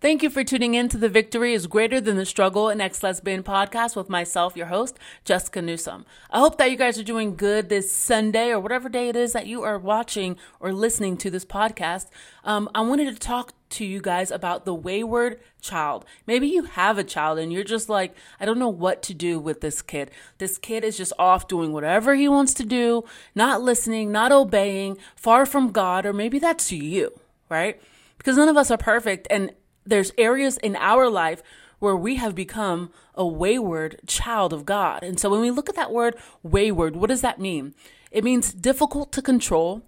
Thank you for tuning in to The Victory is Greater Than the Struggle, an ex lesbian podcast with myself, your host, Jessica Newsom. I hope that you guys are doing good this Sunday or whatever day it is that you are watching or listening to this podcast. Um, I wanted to talk to you guys about the wayward child. Maybe you have a child and you're just like, I don't know what to do with this kid. This kid is just off doing whatever he wants to do, not listening, not obeying, far from God, or maybe that's you, right? Because none of us are perfect and there's areas in our life where we have become a wayward child of God. And so when we look at that word wayward, what does that mean? It means difficult to control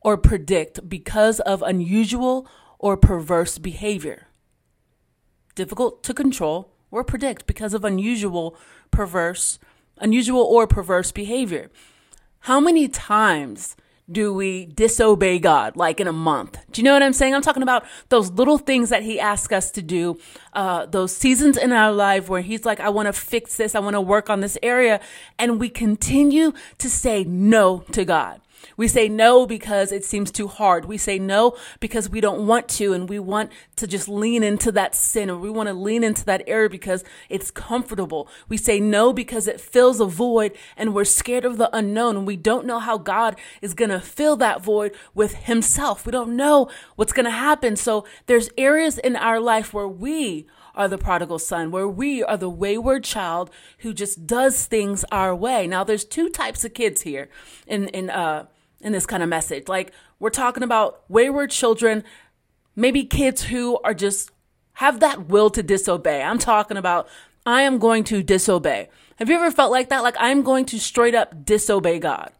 or predict because of unusual or perverse behavior. Difficult to control or predict because of unusual, perverse, unusual or perverse behavior. How many times do we disobey God like in a month? Do you know what I'm saying? I'm talking about those little things that He asks us to do, uh, those seasons in our life where He's like, I want to fix this, I want to work on this area. And we continue to say no to God. We say no because it seems too hard. We say no because we don't want to and we want to just lean into that sin or we want to lean into that area because it's comfortable. We say no because it fills a void and we're scared of the unknown and we don't know how God is going to fill that void with himself. We don't know what's going to happen. So there's areas in our life where we are the prodigal son, where we are the wayward child who just does things our way. Now, there's two types of kids here in, in, uh, in this kind of message. Like we're talking about wayward children, maybe kids who are just have that will to disobey. I'm talking about I am going to disobey. Have you ever felt like that? Like I'm going to straight up disobey God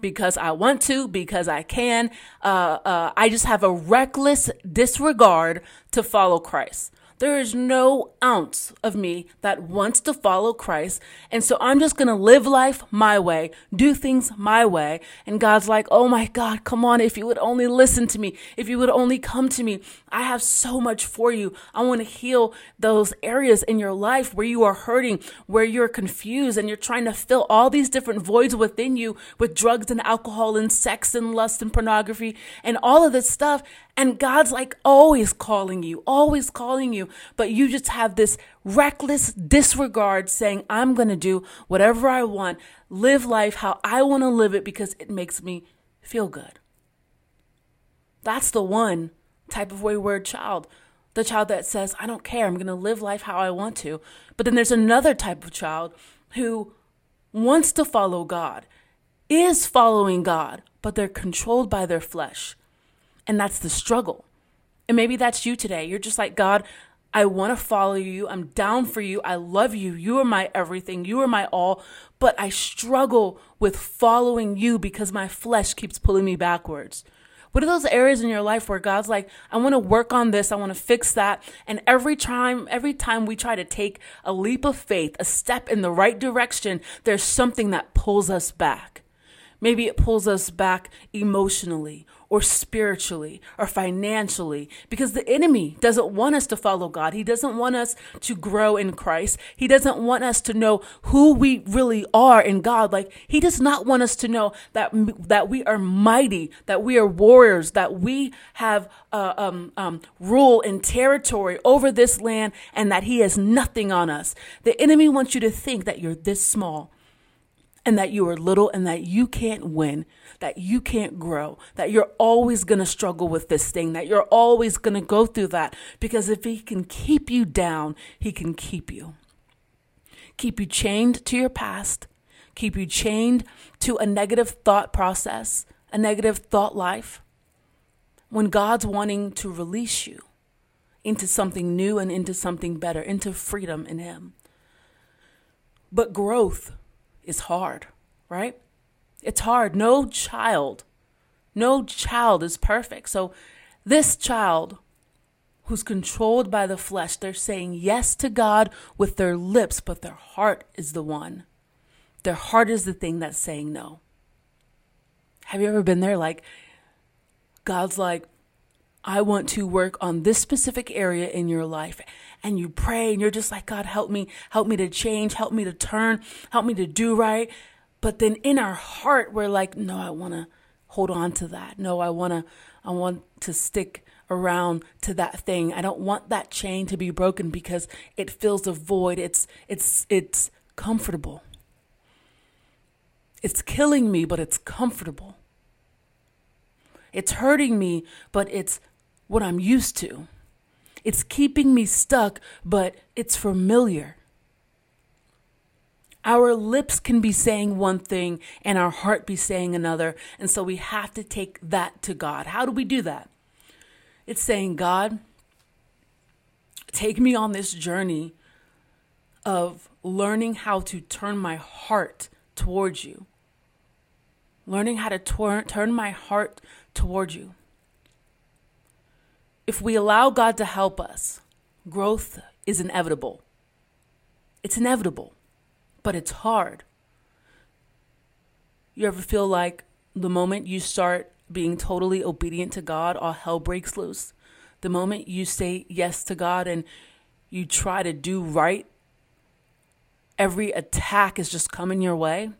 because I want to, because I can. Uh, uh, I just have a reckless disregard to follow Christ. There is no ounce of me that wants to follow Christ. And so I'm just going to live life my way, do things my way. And God's like, oh my God, come on. If you would only listen to me, if you would only come to me, I have so much for you. I want to heal those areas in your life where you are hurting, where you're confused, and you're trying to fill all these different voids within you with drugs and alcohol and sex and lust and pornography and all of this stuff. And God's like always calling you, always calling you, but you just have this reckless disregard saying, I'm going to do whatever I want, live life how I want to live it because it makes me feel good. That's the one type of wayward child. The child that says, I don't care, I'm going to live life how I want to. But then there's another type of child who wants to follow God, is following God, but they're controlled by their flesh. And that's the struggle. And maybe that's you today. You're just like, God, I want to follow you. I'm down for you. I love you. You are my everything. You are my all. But I struggle with following you because my flesh keeps pulling me backwards. What are those areas in your life where God's like, I want to work on this, I want to fix that. And every time, every time we try to take a leap of faith, a step in the right direction, there's something that pulls us back. Maybe it pulls us back emotionally or spiritually or financially because the enemy doesn't want us to follow God. He doesn't want us to grow in Christ. He doesn't want us to know who we really are in God. Like he does not want us to know that that we are mighty, that we are warriors, that we have uh, um, um, rule and territory over this land, and that he has nothing on us. The enemy wants you to think that you're this small and that you are little and that you can't win, that you can't grow, that you're always going to struggle with this thing, that you're always going to go through that. Because if he can keep you down, he can keep you. Keep you chained to your past, keep you chained to a negative thought process, a negative thought life. When God's wanting to release you into something new and into something better, into freedom in Him. But growth is hard, right? It's hard. No child, no child is perfect. So, this child who's controlled by the flesh, they're saying yes to God with their lips, but their heart is the one. Their heart is the thing that's saying no. Have you ever been there? Like, God's like, I want to work on this specific area in your life. And you pray and you're just like, God, help me, help me to change, help me to turn, help me to do right. But then in our heart, we're like, no, I want to hold on to that. No, I want to, I want to stick around to that thing. I don't want that chain to be broken because it fills a void. It's it's it's comfortable. It's killing me, but it's comfortable. It's hurting me, but it's what I'm used to. It's keeping me stuck, but it's familiar. Our lips can be saying one thing and our heart be saying another. And so we have to take that to God. How do we do that? It's saying, God, take me on this journey of learning how to turn my heart towards you. Learning how to tor- turn my heart towards you. If we allow God to help us, growth is inevitable. It's inevitable but it's hard. You ever feel like the moment you start being totally obedient to God, all hell breaks loose? The moment you say yes to God and you try to do right, every attack is just coming your way.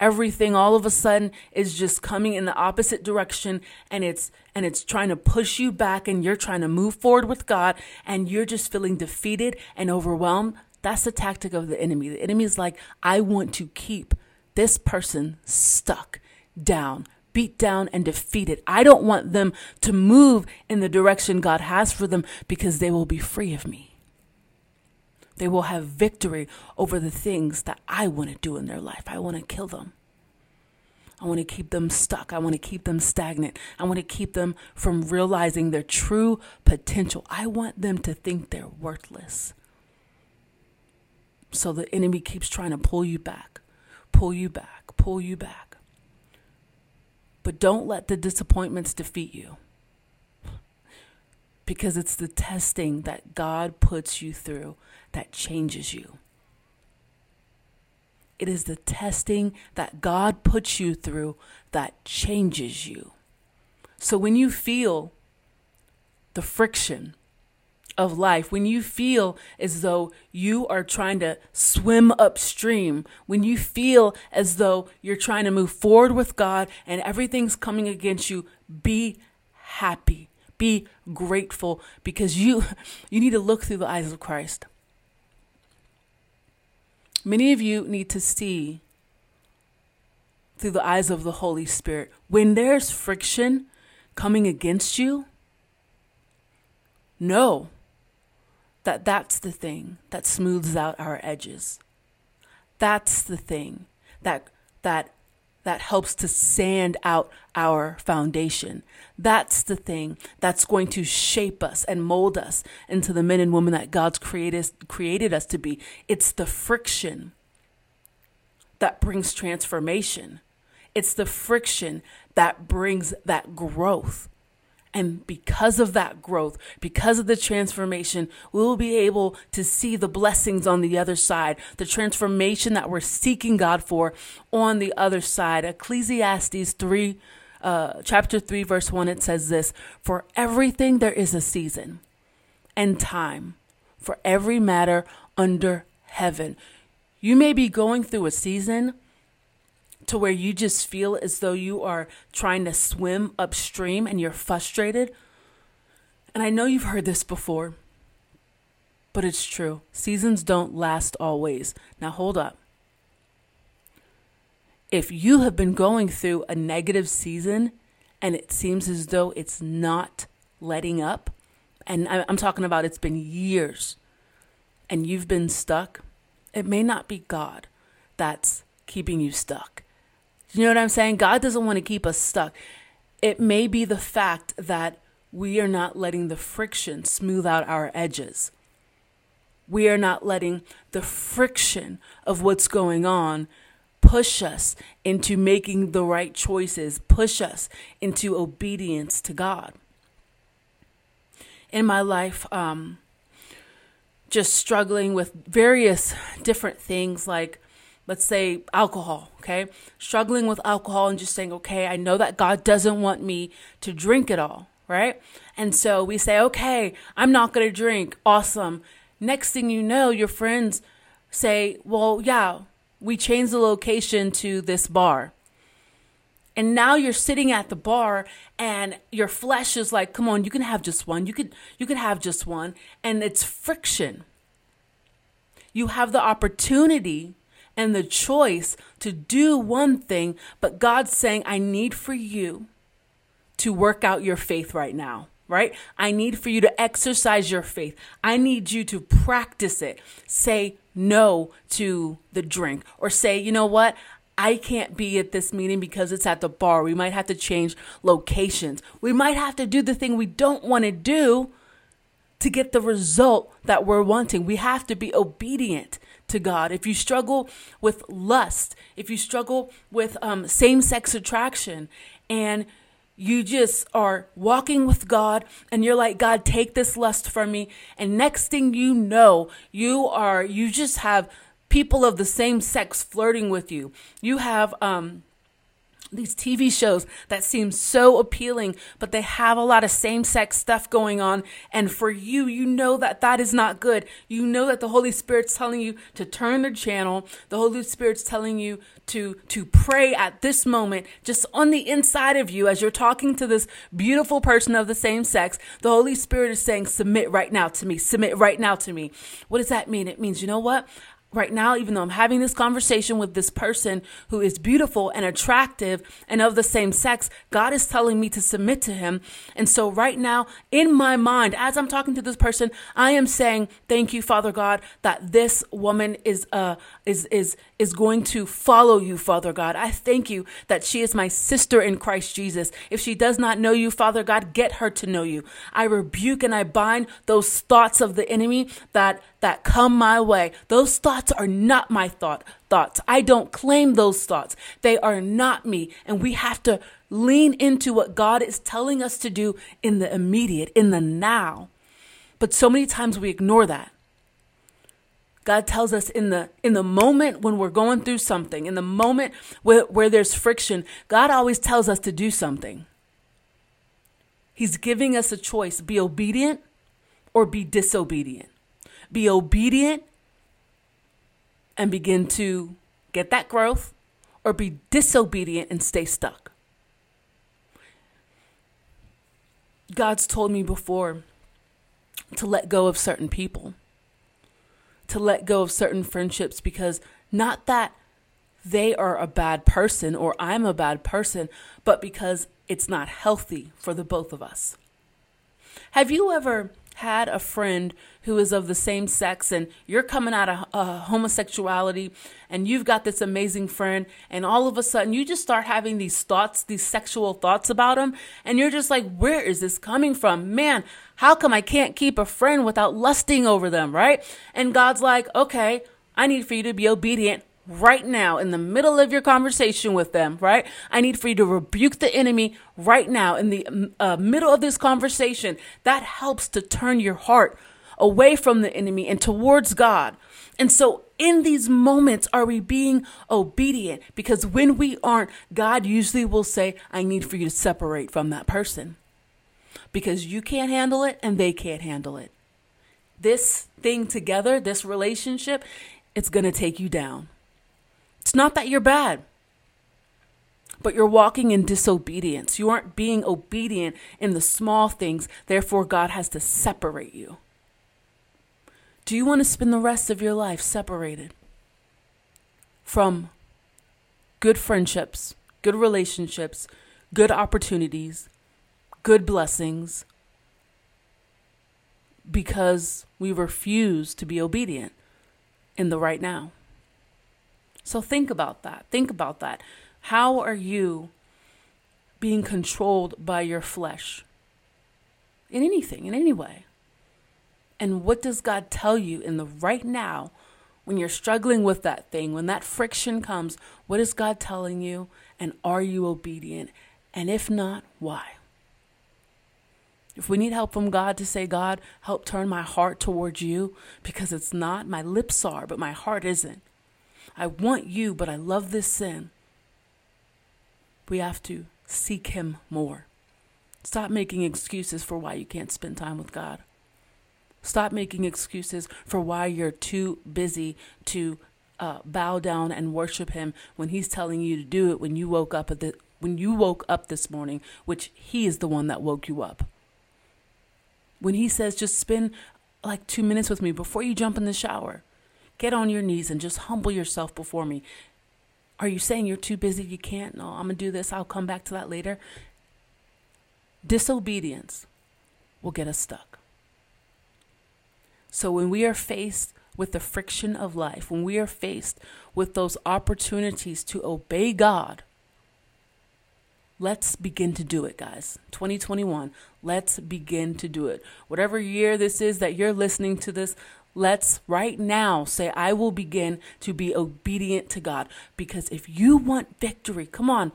Everything all of a sudden is just coming in the opposite direction and it's and it's trying to push you back and you're trying to move forward with God and you're just feeling defeated and overwhelmed that's the tactic of the enemy. The enemy is like, I want to keep this person stuck down, beat down, and defeated. I don't want them to move in the direction God has for them because they will be free of me. They will have victory over the things that I want to do in their life. I want to kill them. I want to keep them stuck. I want to keep them stagnant. I want to keep them from realizing their true potential. I want them to think they're worthless. So the enemy keeps trying to pull you back, pull you back, pull you back. But don't let the disappointments defeat you. Because it's the testing that God puts you through that changes you. It is the testing that God puts you through that changes you. So when you feel the friction, of life, when you feel as though you are trying to swim upstream, when you feel as though you're trying to move forward with God and everything's coming against you, be happy. Be grateful because you you need to look through the eyes of Christ. Many of you need to see through the eyes of the Holy Spirit. When there's friction coming against you, know that that's the thing that smooths out our edges. That's the thing that that that helps to sand out our foundation. That's the thing that's going to shape us and mold us into the men and women that God's created, created us to be. It's the friction that brings transformation. It's the friction that brings that growth. And because of that growth, because of the transformation, we will be able to see the blessings on the other side, the transformation that we're seeking God for on the other side. Ecclesiastes 3, uh, chapter 3, verse 1, it says this For everything there is a season and time for every matter under heaven. You may be going through a season to where you just feel as though you are trying to swim upstream and you're frustrated. And I know you've heard this before, but it's true. Seasons don't last always. Now, hold up. If you have been going through a negative season and it seems as though it's not letting up, and I'm talking about it's been years and you've been stuck, it may not be God that's keeping you stuck. You know what I'm saying? God doesn't want to keep us stuck. It may be the fact that we are not letting the friction smooth out our edges. We are not letting the friction of what's going on push us into making the right choices, push us into obedience to God. In my life, um, just struggling with various different things like let's say alcohol, okay? Struggling with alcohol and just saying, okay, I know that God doesn't want me to drink it all, right? And so we say, okay, I'm not going to drink. Awesome. Next thing you know, your friends say, well, yeah, we changed the location to this bar. And now you're sitting at the bar and your flesh is like, "Come on, you can have just one. You could you could have just one." And it's friction. You have the opportunity and the choice to do one thing, but God's saying, "I need for you to work out your faith right now." right? I need for you to exercise your faith. I need you to practice it. Say no to the drink or say, you know what? I can't be at this meeting because it's at the bar. We might have to change locations. We might have to do the thing we don't want to do to get the result that we're wanting. We have to be obedient to God. If you struggle with lust, if you struggle with um, same sex attraction, and you just are walking with God and you're like, God, take this lust from me. And next thing you know, you are, you just have people of the same sex flirting with you. You have, um, these TV shows that seem so appealing, but they have a lot of same sex stuff going on. And for you, you know that that is not good. You know that the Holy Spirit's telling you to turn the channel. The Holy Spirit's telling you to, to pray at this moment, just on the inside of you, as you're talking to this beautiful person of the same sex. The Holy Spirit is saying, submit right now to me, submit right now to me. What does that mean? It means, you know what? Right now, even though I'm having this conversation with this person who is beautiful and attractive and of the same sex, God is telling me to submit to him. And so right now, in my mind, as I'm talking to this person, I am saying, thank you, Father God, that this woman is, uh, is, is, is going to follow you, Father God. I thank you that she is my sister in Christ Jesus. If she does not know you, Father God, get her to know you. I rebuke and I bind those thoughts of the enemy that that come my way. Those thoughts are not my thought thoughts. I don't claim those thoughts. They are not me. And we have to lean into what God is telling us to do in the immediate, in the now. But so many times we ignore that. God tells us in the in the moment when we're going through something, in the moment where, where there's friction, God always tells us to do something. He's giving us a choice be obedient or be disobedient. Be obedient and begin to get that growth, or be disobedient and stay stuck. God's told me before to let go of certain people to let go of certain friendships because not that they are a bad person or I'm a bad person, but because it's not healthy for the both of us. Have you ever had a friend who is of the same sex and you're coming out of uh, homosexuality and you've got this amazing friend and all of a sudden you just start having these thoughts, these sexual thoughts about him and you're just like, where is this coming from? Man, how come I can't keep a friend without lusting over them, right? And God's like, okay, I need for you to be obedient right now in the middle of your conversation with them, right? I need for you to rebuke the enemy right now in the uh, middle of this conversation. That helps to turn your heart away from the enemy and towards God. And so in these moments, are we being obedient? Because when we aren't, God usually will say, I need for you to separate from that person because you can't handle it and they can't handle it. This thing together, this relationship, it's going to take you down. It's not that you're bad, but you're walking in disobedience. You aren't being obedient in the small things. Therefore, God has to separate you. Do you want to spend the rest of your life separated from good friendships, good relationships, good opportunities, good blessings because we refuse to be obedient in the right now? So think about that. Think about that. How are you being controlled by your flesh? In anything, in any way. And what does God tell you in the right now when you're struggling with that thing, when that friction comes? What is God telling you? And are you obedient? And if not, why? If we need help from God to say, God, help turn my heart towards you, because it's not, my lips are, but my heart isn't. I want you, but I love this sin. We have to seek Him more. Stop making excuses for why you can't spend time with God. Stop making excuses for why you're too busy to uh, bow down and worship Him when He's telling you to do it when you woke up at the when you woke up this morning, which He is the one that woke you up. When He says, just spend like two minutes with me before you jump in the shower, get on your knees and just humble yourself before me. Are you saying you're too busy? You can't? No, I'm going to do this. I'll come back to that later. Disobedience will get us stuck. So when we are faced with the friction of life, when we are faced with those opportunities to obey God, let's begin to do it, guys. 2021, let's begin to do it. Whatever year this is that you're listening to this, let's right now say, I will begin to be obedient to God. Because if you want victory, come on,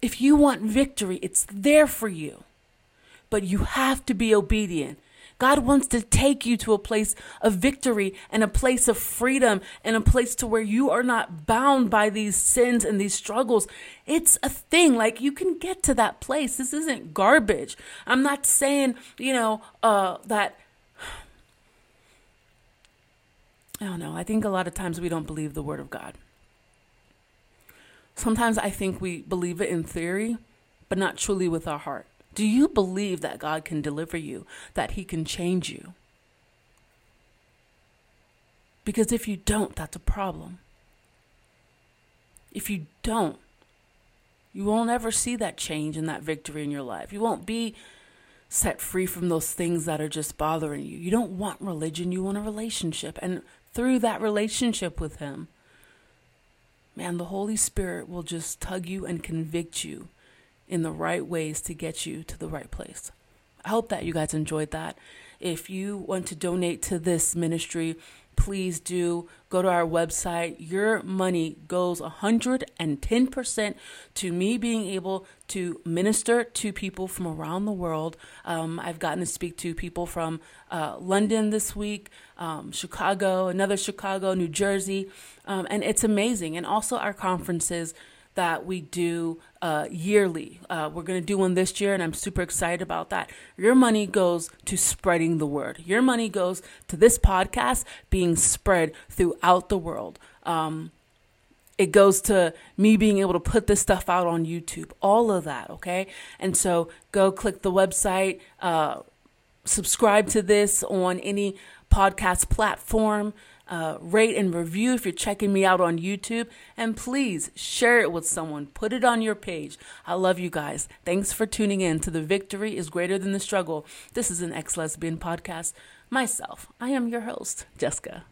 if you want victory, it's there for you. But you have to be obedient. God wants to take you to a place of victory and a place of freedom and a place to where you are not bound by these sins and these struggles. It's a thing. Like you can get to that place. This isn't garbage. I'm not saying, you know, uh, that. I don't know. I think a lot of times we don't believe the word of God. Sometimes I think we believe it in theory, but not truly with our heart. Do you believe that God can deliver you, that He can change you? Because if you don't, that's a problem. If you don't, you won't ever see that change and that victory in your life. You won't be set free from those things that are just bothering you. You don't want religion, you want a relationship. And through that relationship with Him, man, the Holy Spirit will just tug you and convict you in the right ways to get you to the right place. I hope that you guys enjoyed that. If you want to donate to this ministry, please do go to our website. Your money goes 110% to me being able to minister to people from around the world. Um, I've gotten to speak to people from uh, London this week, um, Chicago, another Chicago, New Jersey, um, and it's amazing. And also our conferences that we do uh, yearly. Uh, we're going to do one this year, and I'm super excited about that. Your money goes to spreading the word. Your money goes to this podcast being spread throughout the world. Um, it goes to me being able to put this stuff out on YouTube, all of that, okay? And so go click the website, uh, subscribe to this on any podcast platform uh, rate and review if you're checking me out on YouTube. And please share it with someone. Put it on your page. I love you guys. Thanks for tuning in to The Victory is Greater Than the Struggle. This is an ex lesbian podcast. Myself, I am your host, Jessica.